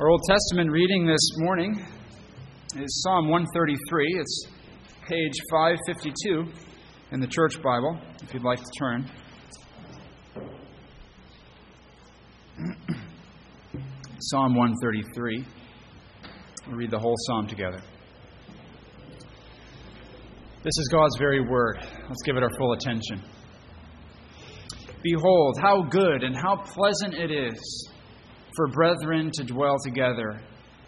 Our Old Testament reading this morning is Psalm 133. It's page 552 in the Church Bible, if you'd like to turn. Psalm 133. We'll read the whole psalm together. This is God's very word. Let's give it our full attention. Behold, how good and how pleasant it is for brethren to dwell together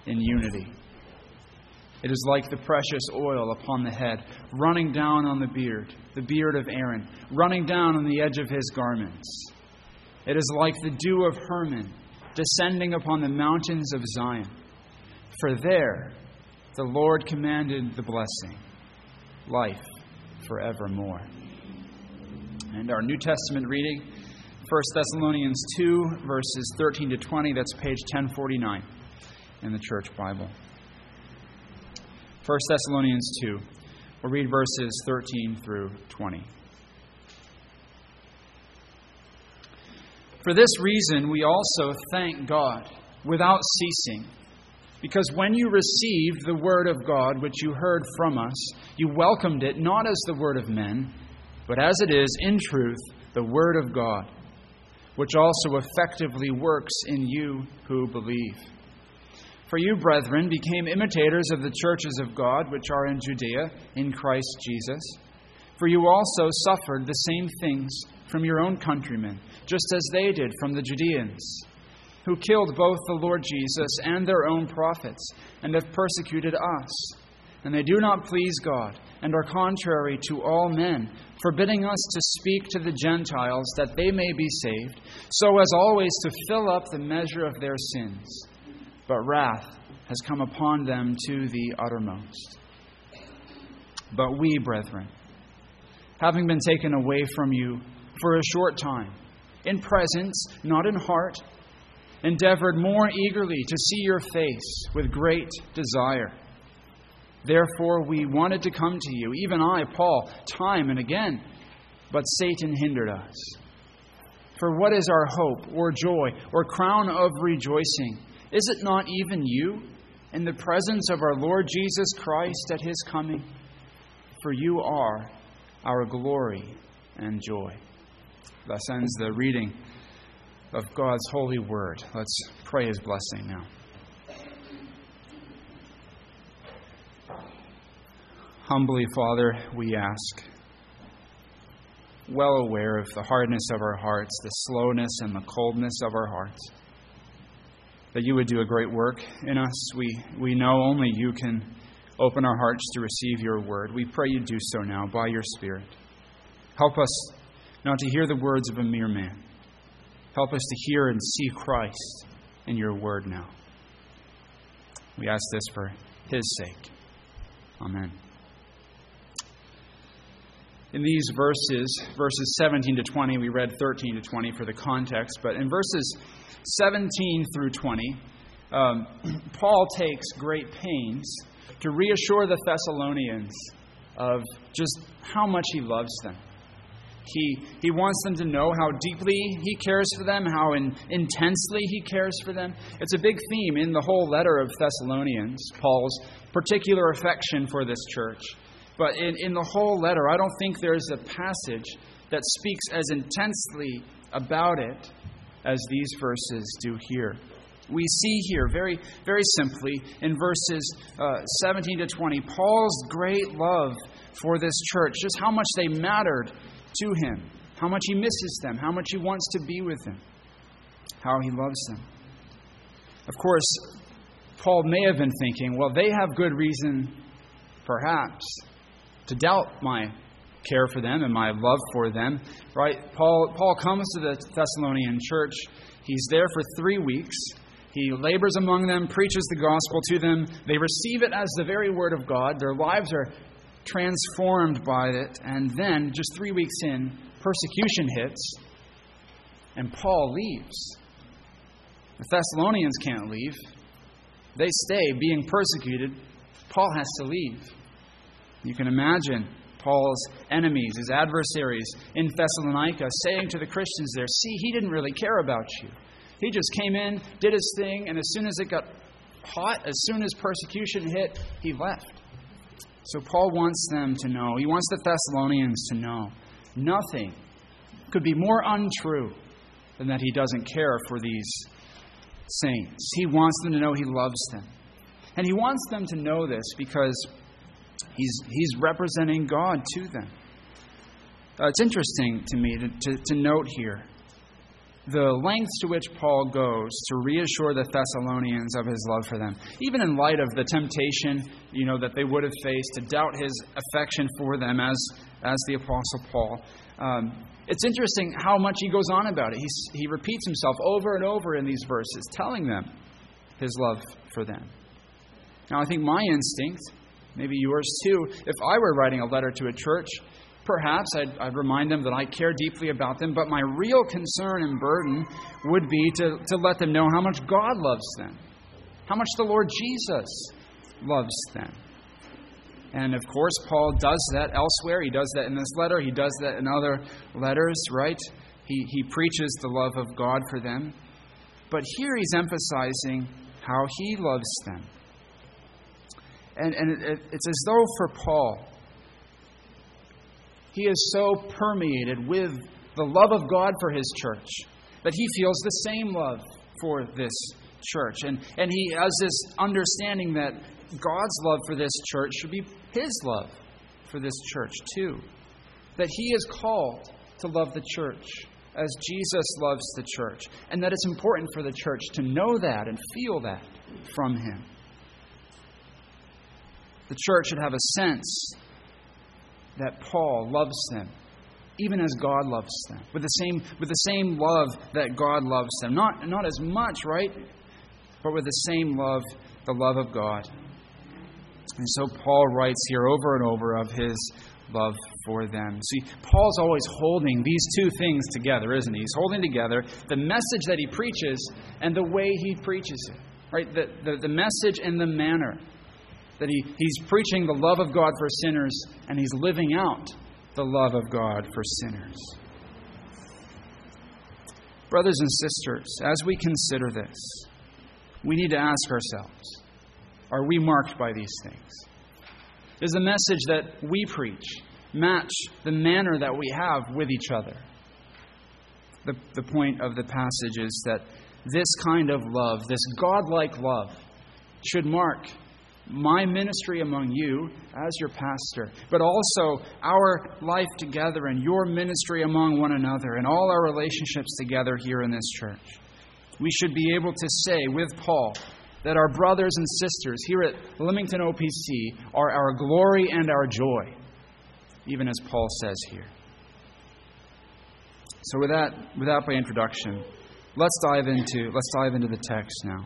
in unity. It is like the precious oil upon the head, running down on the beard, the beard of Aaron, running down on the edge of his garments. It is like the dew of Hermon, descending upon the mountains of Zion. For there the Lord commanded the blessing, life forevermore. And our New Testament reading 1 Thessalonians 2, verses 13 to 20. That's page 1049 in the Church Bible. 1 Thessalonians 2. We'll read verses 13 through 20. For this reason, we also thank God without ceasing. Because when you received the word of God, which you heard from us, you welcomed it not as the word of men, but as it is, in truth, the word of God which also effectively works in you who believe. For you, brethren, became imitators of the churches of God which are in Judea in Christ Jesus. For you also suffered the same things from your own countrymen, just as they did from the Judeans, who killed both the Lord Jesus and their own prophets, and have persecuted us. And they do not please God and are contrary to all men, forbidding us to speak to the Gentiles that they may be saved, so as always to fill up the measure of their sins. But wrath has come upon them to the uttermost. But we, brethren, having been taken away from you for a short time, in presence, not in heart, endeavored more eagerly to see your face with great desire Therefore, we wanted to come to you, even I, Paul, time and again, but Satan hindered us. For what is our hope, or joy, or crown of rejoicing? Is it not even you, in the presence of our Lord Jesus Christ at his coming? For you are our glory and joy. Thus ends the reading of God's holy word. Let's pray his blessing now. Humbly, Father, we ask, well aware of the hardness of our hearts, the slowness and the coldness of our hearts, that you would do a great work in us. We, we know only you can open our hearts to receive your word. We pray you do so now by your Spirit. Help us not to hear the words of a mere man. Help us to hear and see Christ in your word now. We ask this for his sake. Amen in these verses, verses 17 to 20, we read 13 to 20 for the context, but in verses 17 through 20, um, Paul takes great pains to reassure the Thessalonians of just how much he loves them. He, he wants them to know how deeply he cares for them, how in, intensely he cares for them. It's a big theme in the whole letter of Thessalonians, Paul's particular affection for this church. But in, in the whole letter, I don't think there's a passage that speaks as intensely about it as these verses do here. We see here, very, very simply, in verses uh, 17 to 20, Paul's great love for this church, just how much they mattered to him, how much he misses them, how much he wants to be with them, how he loves them. Of course, Paul may have been thinking, well, they have good reason, perhaps, to doubt my care for them and my love for them. Right? Paul, Paul comes to the Thessalonian church. He's there for three weeks. He labors among them, preaches the gospel to them. They receive it as the very word of God. Their lives are transformed by it. And then, just three weeks in, persecution hits, and Paul leaves. The Thessalonians can't leave, they stay being persecuted. Paul has to leave. You can imagine Paul's enemies, his adversaries in Thessalonica, saying to the Christians there, See, he didn't really care about you. He just came in, did his thing, and as soon as it got hot, as soon as persecution hit, he left. So Paul wants them to know, he wants the Thessalonians to know, nothing could be more untrue than that he doesn't care for these saints. He wants them to know he loves them. And he wants them to know this because he's, he's representing God to them. Uh, it's interesting to me to, to, to note here the lengths to which Paul goes to reassure the Thessalonians of his love for them, even in light of the temptation, you know, that they would have faced to doubt his affection for them as, as the Apostle Paul. Um, it's interesting how much he goes on about it. He's, he repeats himself over and over in these verses, telling them his love for them. Now, I think my instinct, maybe yours too, if I were writing a letter to a church, perhaps I'd, I'd, remind them that I care deeply about them, but my real concern and burden would be to, to let them know how much God loves them, how much the Lord Jesus loves them. And of course, Paul does that elsewhere. He does that in this letter, he does that in other letters, right? He, he preaches the love of God for them. But here he's emphasizing how he loves them. And, and it, it's as though for Paul, he is so permeated with the love of God for his church that he feels the same love for this church. And, and he has this understanding that God's love for this church should be his love for this church too. That he is called to love the church as Jesus loves the church. And that it's important for the church to know that and feel that from him. The church should have a sense that Paul loves them, even as God loves them, with the same, with the same love that God loves them. Not, not as much, right? But with the same love, the love of God. And so Paul writes here over and over of his love for them. See, Paul's always holding these two things together, isn't he? He's holding together the message that he preaches and the way he preaches it, right? The, the, the message and the manner. That he, he's preaching the love of God for sinners and he's living out the love of God for sinners. Brothers and sisters, as we consider this, we need to ask ourselves are we marked by these things? Does the message that we preach match the manner that we have with each other? The, the point of the passage is that this kind of love, this godlike love, should mark my ministry among you as your pastor, but also our life together and your ministry among one another and all our relationships together here in this church. We should be able to say with Paul, that our brothers and sisters here at Lymington OPC are our glory and our joy, even as Paul says here. So with that, without my introduction, let's dive into let's dive into the text now.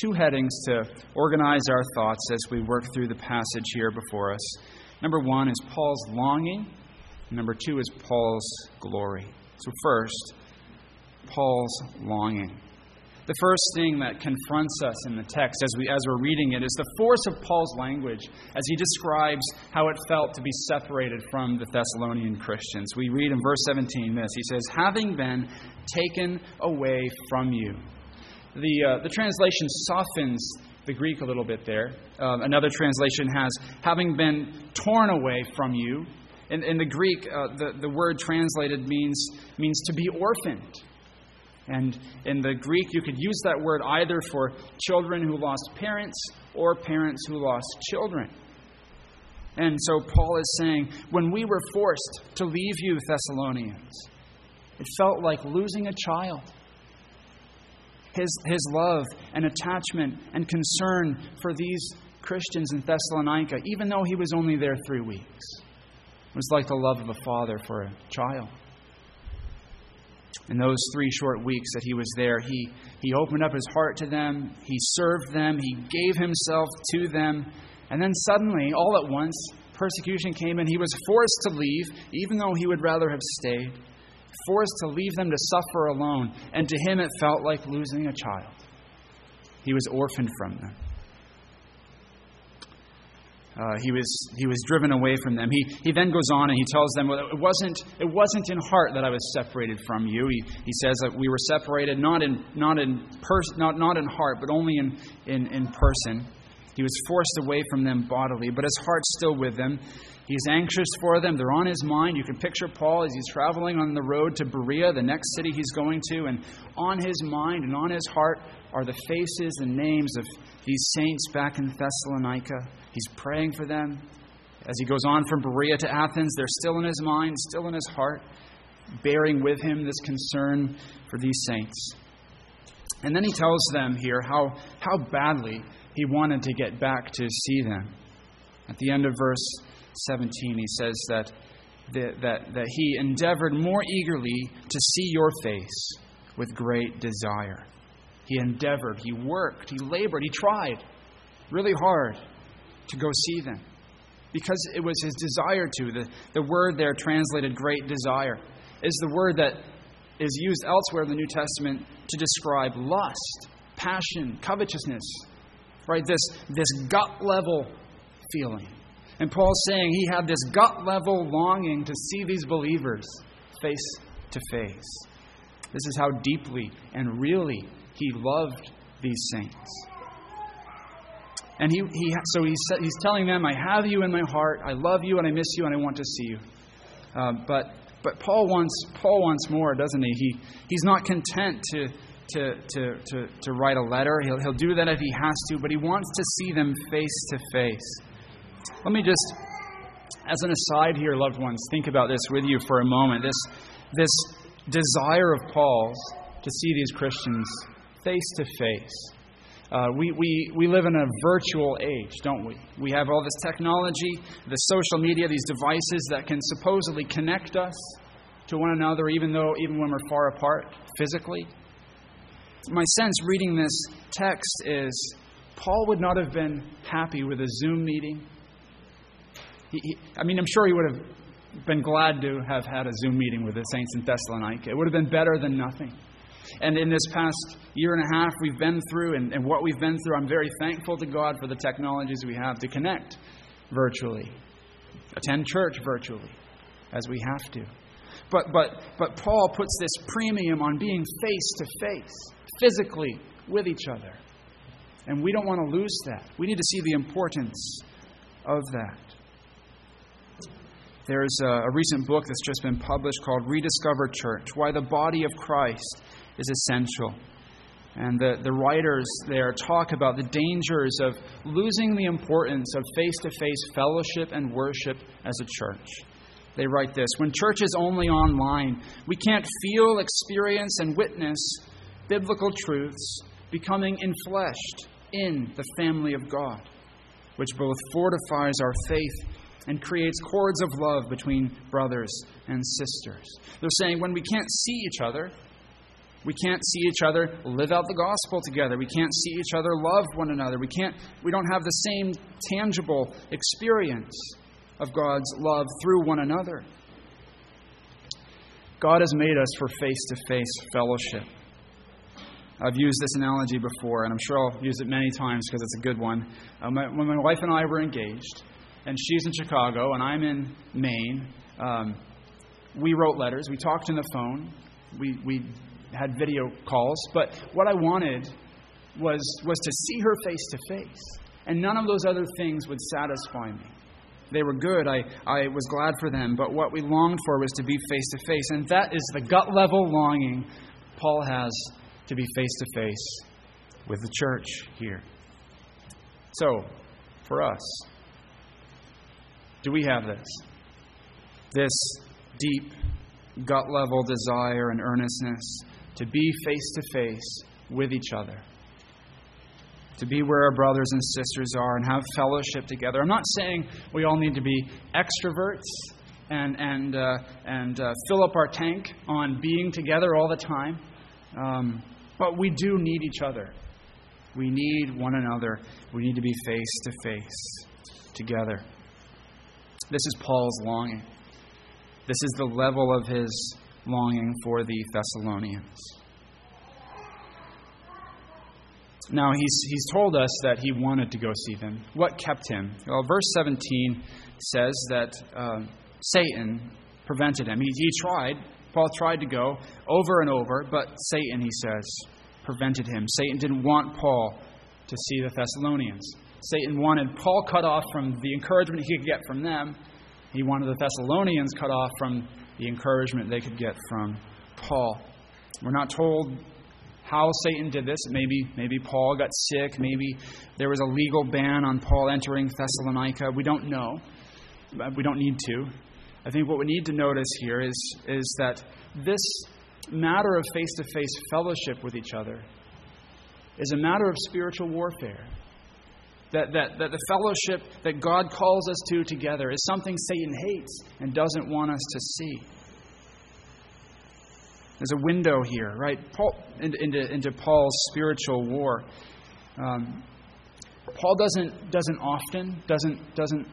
Two headings to organize our thoughts as we work through the passage here before us. Number one is Paul's longing. Number two is Paul's glory. So first, Paul's longing. The first thing that confronts us in the text as, we, as we're reading it is the force of Paul's language as he describes how it felt to be separated from the Thessalonian Christians. We read in verse 17 this He says, Having been taken away from you. The, uh, the translation softens the Greek a little bit there. Um, another translation has, having been torn away from you. In, in the Greek, uh, the, the word translated means, means to be orphaned and in the Greek, you could use that word either for children who lost parents or parents who lost children. And so Paul is saying, when we were forced to leave you, Thessalonians, it felt like losing a child. His, his love and attachment and concern for these Christians in Thessalonica, even though he was only there three weeks, It was like the love of a father for a child. In those three short weeks that he was there, he, he opened up his heart to them, he served them, he gave himself to them, and then suddenly, all at once, persecution came and he was forced to leave, even though he would rather have stayed, forced to leave them to suffer alone. And to him, it felt like losing a child. He was orphaned from them. Uh, he, was, he was driven away from them. He, he then goes on and he tells them, well, it, wasn't, it wasn't in heart that I was separated from you. He, he says that we were separated not in, not in, pers- not, not in heart, but only in, in, in person. He was forced away from them bodily, but his heart's still with them. He's anxious for them. They're on his mind. You can picture Paul as he's traveling on the road to Berea, the next city he's going to, and on his mind and on his heart are the faces and names of these saints back in Thessalonica. He's praying for them. As he goes on from Berea to Athens, they're still in his mind, still in his heart, bearing with him this concern for these saints. And then he tells them here how, how badly he wanted to get back to see them. At the end of verse 17, he says that, that, that, that he endeavored more eagerly to see your face with great desire. He endeavored, he worked, he labored, he tried really hard to go see them because it was his desire to. The, the word there translated great desire is the word that is used elsewhere in the New Testament to describe lust, passion, covetousness, right? This, this gut level feeling. And Paul's saying he had this gut level longing to see these believers face to face. This is how deeply and really he loved these saints. And he, he, so he's, he's telling them, I have you in my heart, I love you, and I miss you, and I want to see you. Uh, but, but Paul wants, Paul wants more, doesn't he? he? He's not content to, to, to, to, to write a letter. He'll, he'll do that if he has to, but he wants to see them face to face. Let me just, as an aside here, loved ones, think about this with you for a moment. This, this desire of Paul's to see these Christians face to face. Uh, we, we, we live in a virtual age, don't we? We have all this technology, the social media, these devices that can supposedly connect us to one another, even though even when we're far apart physically. My sense reading this text is Paul would not have been happy with a Zoom meeting. He, I mean, I'm sure he would have been glad to have had a Zoom meeting with the saints in Thessalonica. It would have been better than nothing. And in this past year and a half we've been through and, and what we've been through, I'm very thankful to God for the technologies we have to connect virtually, attend church virtually, as we have to. But, but, but Paul puts this premium on being face to face, physically with each other. And we don't want to lose that. We need to see the importance of that. There's a, a, recent book that's just been published called Rediscover Church Why the Body of Christ is Essential. And the, the writers there talk about the dangers of losing the importance of face to face fellowship and worship as a church. They write this When church is only online, we can't feel, experience, and witness biblical truths becoming infleshed in the family of God, which both fortifies our faith and creates cords of love between brothers and sisters. They're saying when we can't see each other, we can't see each other live out the gospel together. We can't see each other love one another. We can't we don't have the same tangible experience of God's love through one another. God has made us for face-to-face fellowship. I've used this analogy before, and I'm sure I'll use it many times because it's a good one. Uh, when my wife and I were engaged, and she's in Chicago and I'm in Maine, um, we wrote letters. We talked on the phone. We, we had video calls. But what I wanted was, was to see her face to face. And none of those other things would satisfy me. They were good. I, I was glad for them. But what we longed for was to be face to face. And that is the gut level longing Paul has to be face to face with the church here. So, for us, do we have this? This deep, gut level desire and earnestness to be face to face with each other, to be where our brothers and sisters are and have fellowship together. I'm not saying we all need to be extroverts and, and, uh, and uh, fill up our tank on being together all the time, um, but we do need each other. We need one another. We need to be face to face together. This is Paul's longing. This is the level of his longing for the Thessalonians. Now, he's, he's told us that he wanted to go see them. What kept him? Well, verse 17 says that uh, Satan prevented him. He, he tried, Paul tried to go over and over, but Satan, he says, prevented him. Satan didn't want Paul to see the Thessalonians. Satan wanted Paul cut off from the encouragement he could get from them. He wanted the Thessalonians cut off from the encouragement they could get from Paul. We're not told how Satan did this. Maybe, maybe Paul got sick. Maybe there was a legal ban on Paul entering Thessalonica. We don't know. Uh, we don't need to. I think what we need to notice here is, is that this matter of face to face fellowship with each other is a matter of spiritual warfare. That, that, that the fellowship that God calls us to together is something Satan hates and doesn't want us to see. There's a window here, right? Paul, into, into Paul's spiritual war. Um, Paul doesn't, doesn't often, doesn't, doesn't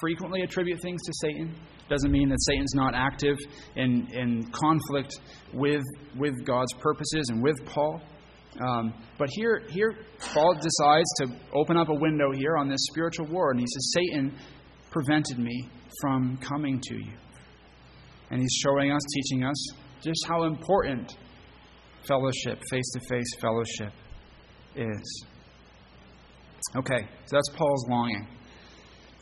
frequently attribute things to Satan. Doesn't mean that Satan's not active in, in conflict with, with God's purposes and with Paul. Um, but here, here, Paul decides to open up a window here on this spiritual war, and he says, Satan prevented me from coming to you. And he's showing us, teaching us, just how important fellowship, face to face fellowship, is. Okay, so that's Paul's longing.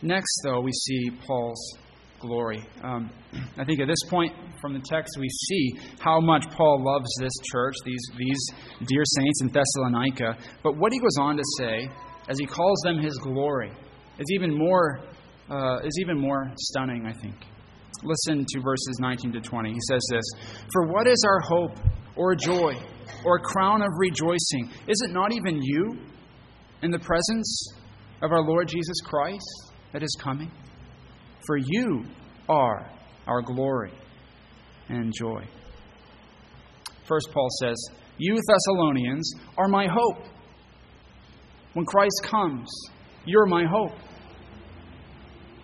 Next, though, we see Paul's glory. Um, I think at this point from the text, we see how much Paul loves this church, these, these dear saints in Thessalonica. But what he goes on to say, as he calls them his glory, is even more, uh, is even more stunning, I think. Listen to verses 19 to 20. He says this For what is our hope, or joy, or crown of rejoicing? Is it not even you in the presence of our Lord Jesus Christ that is coming? For you are our glory and joy. First, Paul says, You Thessalonians are my hope. When Christ comes, you're my hope.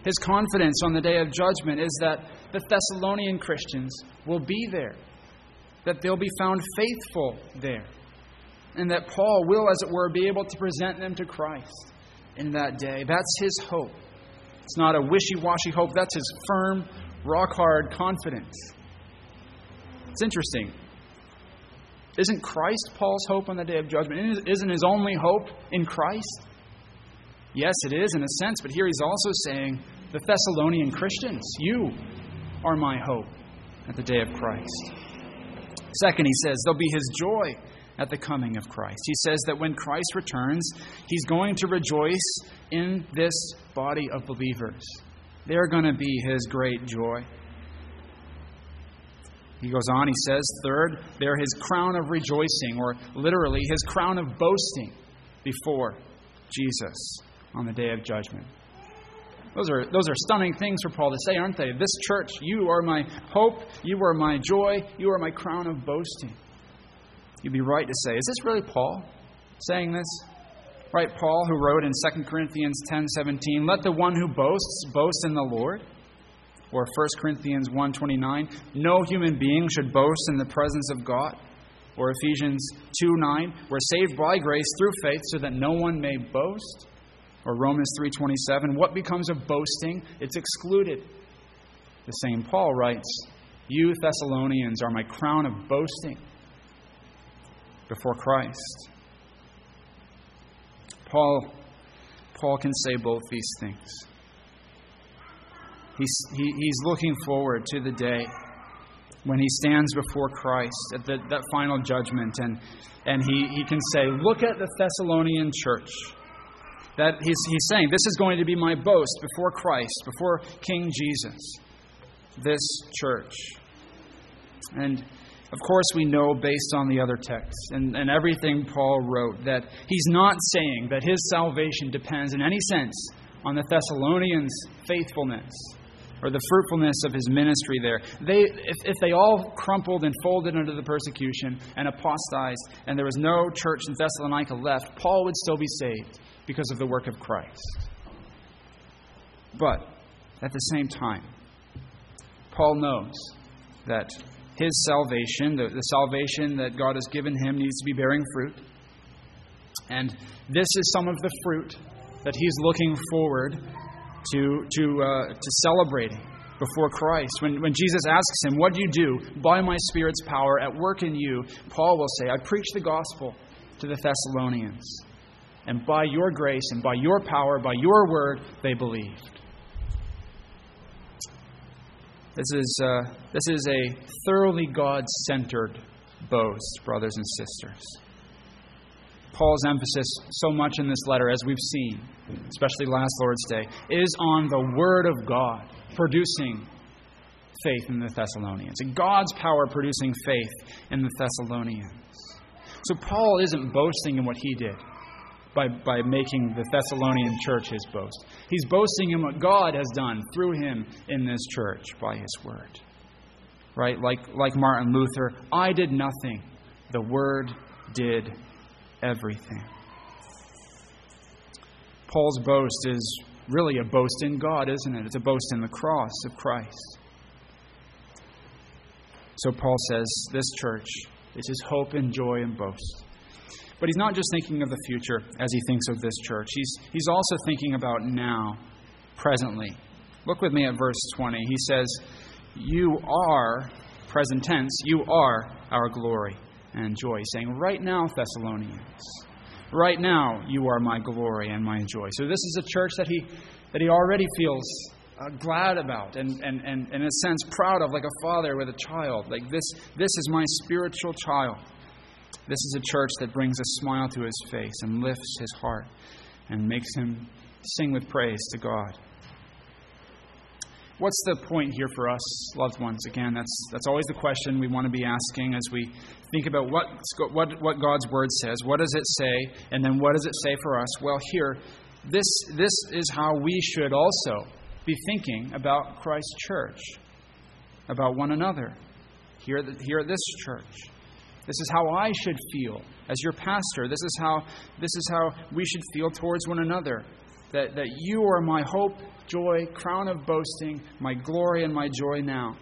His confidence on the day of judgment is that the Thessalonian Christians will be there, that they'll be found faithful there, and that Paul will, as it were, be able to present them to Christ in that day. That's his hope. It's not a wishy washy hope, that's his firm, rock hard confidence. It's interesting. Isn't Christ Paul's hope on the day of judgment? Isn't his only hope in Christ? Yes, it is in a sense, but here he's also saying, the Thessalonian Christians, you are my hope at the day of Christ. Second, he says, there'll be his joy at the coming of Christ. He says that when Christ returns, he's going to rejoice in this body of believers. They're going to be his great joy. He goes on, he says, third, they're his crown of rejoicing, or literally his crown of boasting before Jesus on the day of judgment. Those are, those are stunning things for Paul to say, aren't they? This church, you are my hope, you are my joy, you are my crown of boasting you'd be right to say, is this really Paul saying this? Right, Paul, who wrote in 2 Corinthians 10:17, "Let the one who boasts boast in the Lord." Or 1 Corinthians 1:29, "No human being should boast in the presence of God." Or Ephesians 2:9, "We're saved by grace through faith so that no one may boast." Or Romans 3:27, "What becomes of boasting? It's excluded." The same Paul writes, "You Thessalonians are my crown of boasting." Before Christ. Paul, Paul can say both these things. He's, he, he's looking forward to the day when he stands before Christ at the, that final judgment, and, and he, he can say, Look at the Thessalonian church. That he's, he's saying, This is going to be my boast before Christ, before King Jesus, this church. And of course, we know based on the other texts and, and everything Paul wrote that he's not saying that his salvation depends in any sense on the Thessalonians' faithfulness or the fruitfulness of his ministry there. They, if, if they all crumpled and folded under the persecution and apostatized, and there was no church in Thessalonica left, Paul would still be saved because of the work of Christ. But at the same time, Paul knows that his salvation, the, the salvation that God has given him, needs to be bearing fruit. And this is some of the fruit that he's looking forward to, to, uh, to celebrating before Christ. When, when Jesus asks him, What do you do? By my Spirit's power at work in you, Paul will say, I preach the gospel to the Thessalonians. And by your grace and by your power, by your word, they believed. This is, uh, this is a thoroughly God centered boast, brothers and sisters. Paul's emphasis so much in this letter, as we've seen, especially last Lord's Day, is on the Word of God producing faith in the Thessalonians, and God's power producing faith in the Thessalonians. So Paul isn't boasting in what he did by, by making the Thessalonian church his boast. He's boasting in what God has done through him in this church by his word. Right? Like, like Martin Luther, I did nothing, the word did everything. Paul's boast is really a boast in God, isn't it? It's a boast in the cross of Christ. So Paul says, This church is his hope and joy and boast. But he's not just thinking of the future as he thinks of this church, he's, he's also thinking about now, presently. Look with me at verse 20. He says, You are, present tense, you are our glory and joy. Saying, Right now, Thessalonians, right now, you are my glory and my joy. So this is a church that he, that he already feels uh, glad about and, and, and, in a sense, proud of, like a father with a child. Like, this, this is my spiritual child. This is a church that brings a smile to his face and lifts his heart and makes him sing with praise to God. What's the point here for us, loved ones? Again, that's, that's always the question we want to be asking as we think about what, what, what God's Word says. What does it say? And then what does it say for us? Well, here, this, this is how we should also be thinking about Christ's church, about one another, here, here at this church. This is how I should feel as your pastor. This is how, this is how we should feel towards one another. That, that you are my hope, joy, crown of boasting, my glory, and my joy now.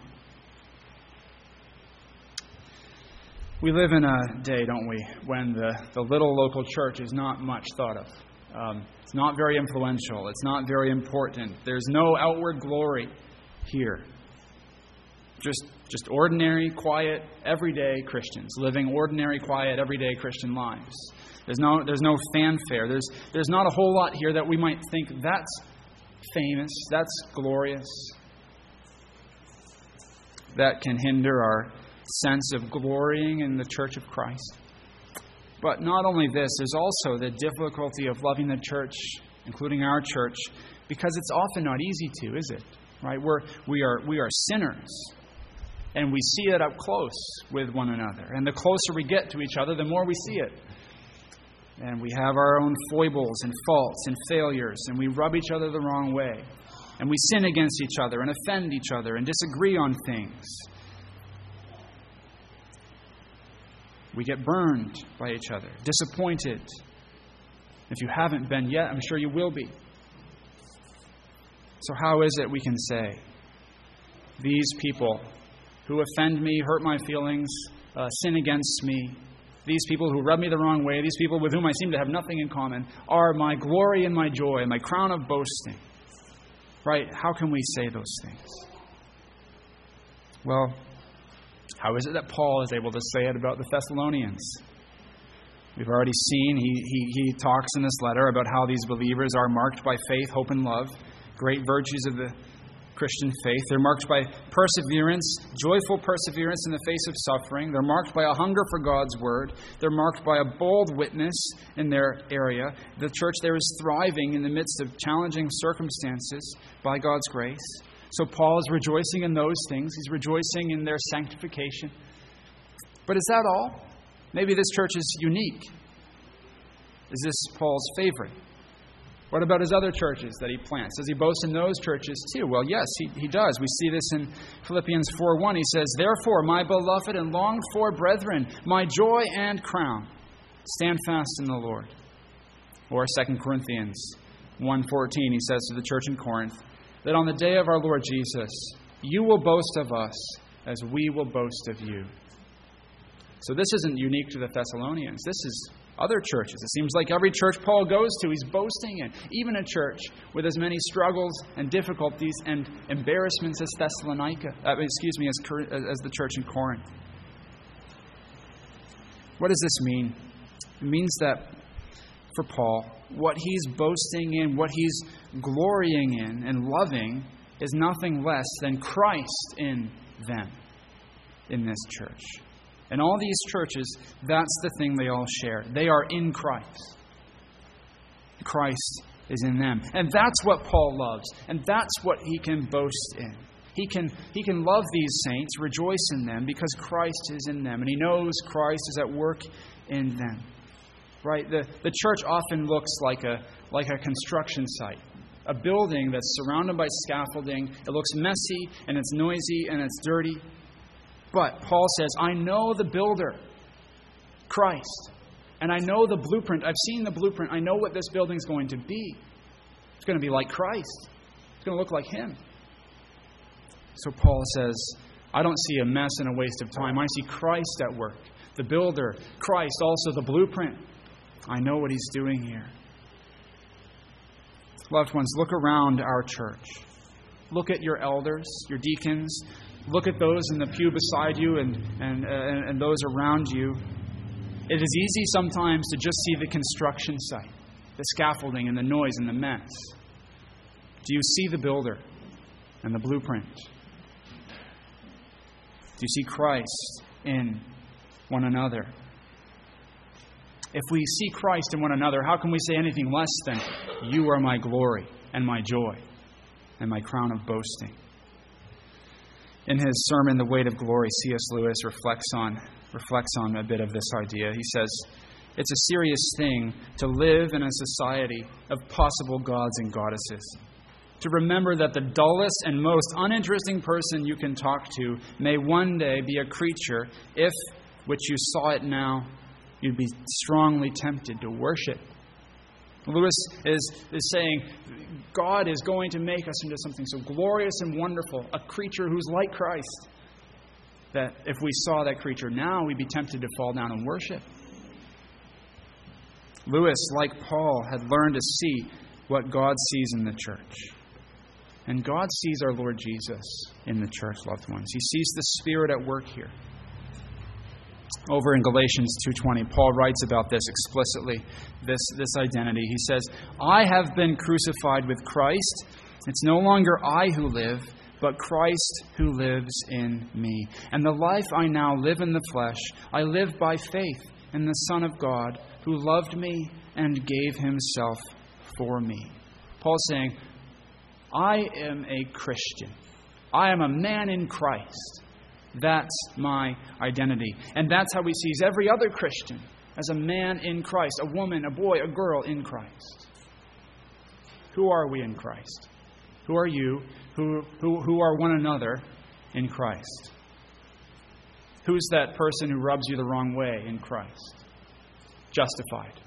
We live in a day, don't we, when the, the little local church is not much thought of. Um, it's not very influential. It's not very important. There's no outward glory here. Just, just ordinary, quiet, everyday Christians living ordinary, quiet, everyday Christian lives. There's no, there's no fanfare. There's, there's not a whole lot here that we might think that's famous, that's glorious, that can hinder our sense of glorying in the church of Christ. But not only this, there's also the difficulty of loving the church, including our church, because it's often not easy to, is it? Right? We're, we, are, we are sinners. And we see it up close with one another. And the closer we get to each other, the more we see it. And we have our own foibles and faults and failures, and we rub each other the wrong way. And we sin against each other and offend each other and disagree on things. We get burned by each other, disappointed. If you haven't been yet, I'm sure you will be. So, how is it we can say, These people who offend me, hurt my feelings, uh, sin against me, these people who rub me the wrong way, these people with whom I seem to have nothing in common, are my glory and my joy, my crown of boasting? Right? How can we say those things? Well, how is it that Paul is able to say it about the Thessalonians? We've already seen, he, he, he talks in this letter about how these believers are marked by faith, hope, and love, great virtues of the Christian faith. They're marked by perseverance, joyful perseverance in the face of suffering. They're marked by a hunger for God's word. They're marked by a bold witness in their area. The church there is thriving in the midst of challenging circumstances by God's grace. So Paul is rejoicing in those things. He's rejoicing in their sanctification. But is that all? Maybe this church is unique. Is this Paul's favorite? What about his other churches that he plants? Does he boast in those churches too? Well, yes, he, he does. We see this in Philippians 4 1. He says, Therefore, my beloved and longed for brethren, my joy and crown, stand fast in the Lord. Or 2 Corinthians 1.14, he says to the church in Corinth, that on the day of our Lord Jesus, you will boast of us as we will boast of you. So this isn't unique to the Thessalonians. This is other churches. It seems like every church Paul goes to, he's boasting in. Even a church with as many struggles and difficulties and embarrassments as Thessalonica, uh, excuse me, as, as the church in Corinth. What does this mean? It means that for Paul, what he's boasting in, what he's glorying in and loving is nothing less than Christ in them, in this church. And all these churches, that's the thing they all share. They are in Christ. Christ is in them. And that's what Paul loves. And that's what he can boast in. He can, he can love these saints, rejoice in them, because Christ is in them. And he knows Christ is at work in them. Right? The, the church often looks like a, like a construction site a building that's surrounded by scaffolding. It looks messy and it's noisy and it's dirty. But Paul says, I know the builder, Christ. And I know the blueprint. I've seen the blueprint. I know what this building's going to be. It's going to be like Christ, it's going to look like Him. So Paul says, I don't see a mess and a waste of time. I see Christ at work. The builder, Christ, also the blueprint. I know what He's doing here. Loved ones, look around our church. Look at your elders, your deacons, Look at those in the pew beside you and, and, uh, and those around you. It is easy sometimes to just see the construction site, the scaffolding and the noise and the mess. Do you see the builder and the blueprint? Do you see Christ in one another? If we see Christ in one another, how can we say anything less than, You are my glory and my joy and my crown of boasting? In his sermon, The Weight of Glory, C.S. Lewis reflects on, reflects on a bit of this idea. He says, It's a serious thing to live in a society of possible gods and goddesses. To remember that the dullest and most uninteresting person you can talk to may one day be a creature if, which you saw it now, you'd be strongly tempted to worship Lewis is, is saying God is going to make us into something so glorious and wonderful, a creature who's like Christ, that if we saw that creature now, we'd be tempted to fall down and worship. Lewis, like Paul, had learned to see what God sees in the church. And God sees our Lord Jesus in the church, loved ones. He sees the Spirit at work here over in Galatians 2:20 Paul writes about this explicitly this this identity. He says I have been crucified with Christ. It's no longer I who live but Christ who lives in me. And the life I now live in the flesh I live by faith in the son of God who loved me and gave himself for me. Paul's saying I am a Christian. I am a man in Christ that's my identity. And that's how he sees every other Christian as a man in Christ, a woman, a boy, a girl in Christ. Who are we in Christ? Who are you? Who, who, who are one another in Christ? Who's that person who rubs you the wrong way in Christ? Justified,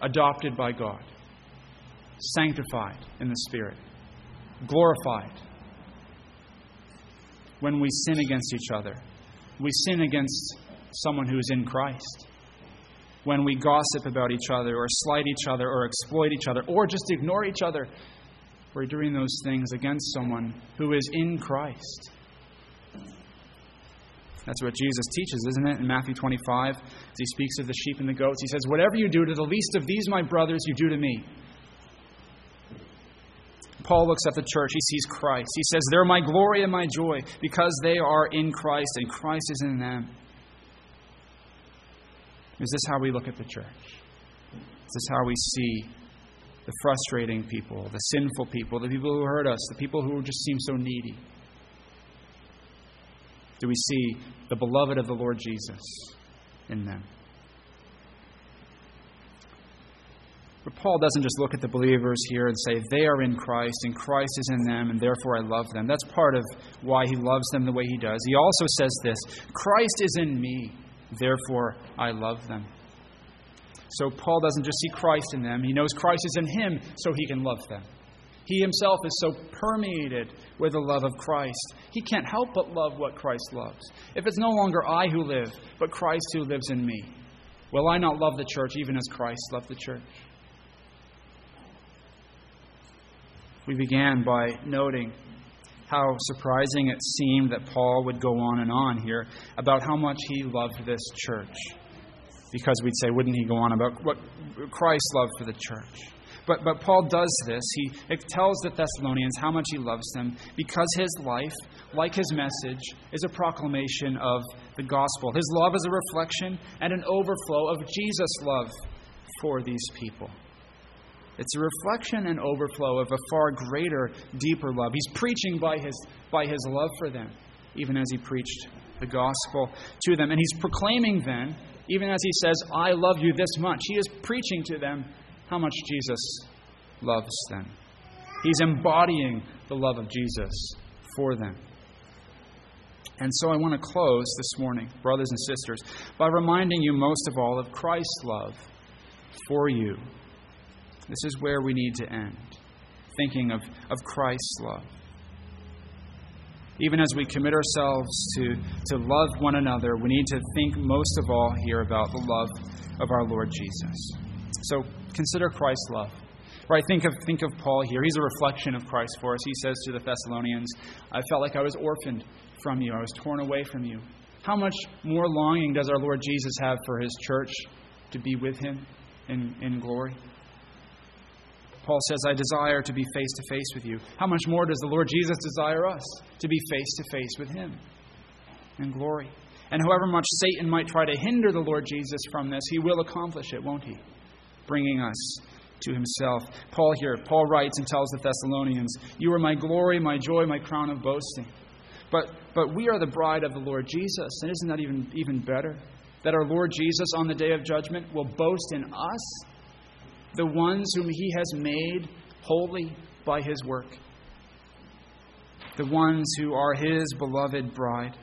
adopted by God, sanctified in the Spirit, glorified when we sin against each other. We sin against someone who is in Christ. When we gossip about each other, or slight each other, or exploit each other, or just ignore each other, we're doing those things against someone who is in Christ. That's what Jesus teaches, isn't it? In Matthew 25, as he speaks of the sheep and the goats, he says, Whatever you do to the least of these, my brothers, you do to me. Paul looks at the church, he sees Christ. He says, They're my glory and my joy because they are in Christ and Christ is in them. Is this how we look at the church? Is this how we see the frustrating people, the sinful people, the people who hurt us, the people who just seem so needy? Do we see the beloved of the Lord Jesus in them? But Paul doesn't just look at the believers here and say, they are in Christ and Christ is in them and therefore I love them. That's part of why he loves them the way he does. He also says this Christ is in me, therefore I love them. So Paul doesn't just see Christ in them, he knows Christ is in him so he can love them. He himself is so permeated with the love of Christ. He can't help but love what Christ loves. If it's no longer I who live, but Christ who lives in me, Will I not love the church even as Christ loved the church? We began by noting how surprising it seemed that Paul would go on and on here about how much he loved this church. Because we'd say, wouldn't he go on about what Christ loved for the church? But, but Paul does this. He tells the Thessalonians how much he loves them because his life, like his message, is a proclamation of the gospel. His love is a reflection and an overflow of Jesus' love for these people. It's a reflection and overflow of a far greater, deeper love. He's preaching by his, by his love for them, even as he preached the gospel to them. And he's proclaiming then, even as he says, I love you this much, he is preaching to them how much Jesus loves them. He's embodying the love of Jesus for them. And so I want to close this morning, brothers and sisters, by reminding you most of all of Christ's love for you. This is where we need to end, thinking of, of Christ's love. Even as we commit ourselves to, to love one another, we need to think most of all here about the love of our Lord Jesus. So consider Christ's love. Right, think of think of Paul here. He's a reflection of Christ for us. He says to the Thessalonians, "I felt like I was orphaned from you. I was torn away from you." How much more longing does our Lord Jesus have for his church to be with him in, in glory? Paul says, I desire to be face to face with you. How much more does the Lord Jesus desire us to be face to face with him in glory? And however much Satan might try to hinder the Lord Jesus from this, he will accomplish it, won't he? bringing us to himself. Paul here, Paul writes and tells the Thessalonians, You are my glory, my joy, my crown of boasting. But, but we are the bride of the Lord Jesus. And isn't that even, even better? That our Lord Jesus on the day of judgment will boast in us, the ones whom he has made holy by his work, the ones who are his beloved bride.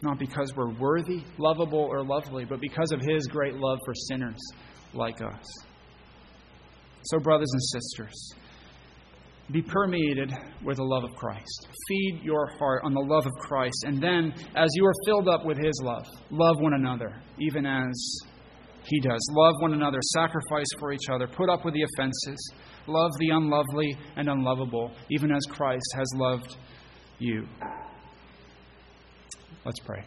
Not because we're worthy, lovable, or lovely, but because of his great love for sinners like us. So, brothers and sisters, be permeated with the love of Christ. Feed your heart on the love of Christ. And then, as you are filled up with His love, love one another, even as He does. Love one another, sacrifice for each other, put up with the offenses, love the unlovely and unlovable, even as Christ has loved you. Let's pray.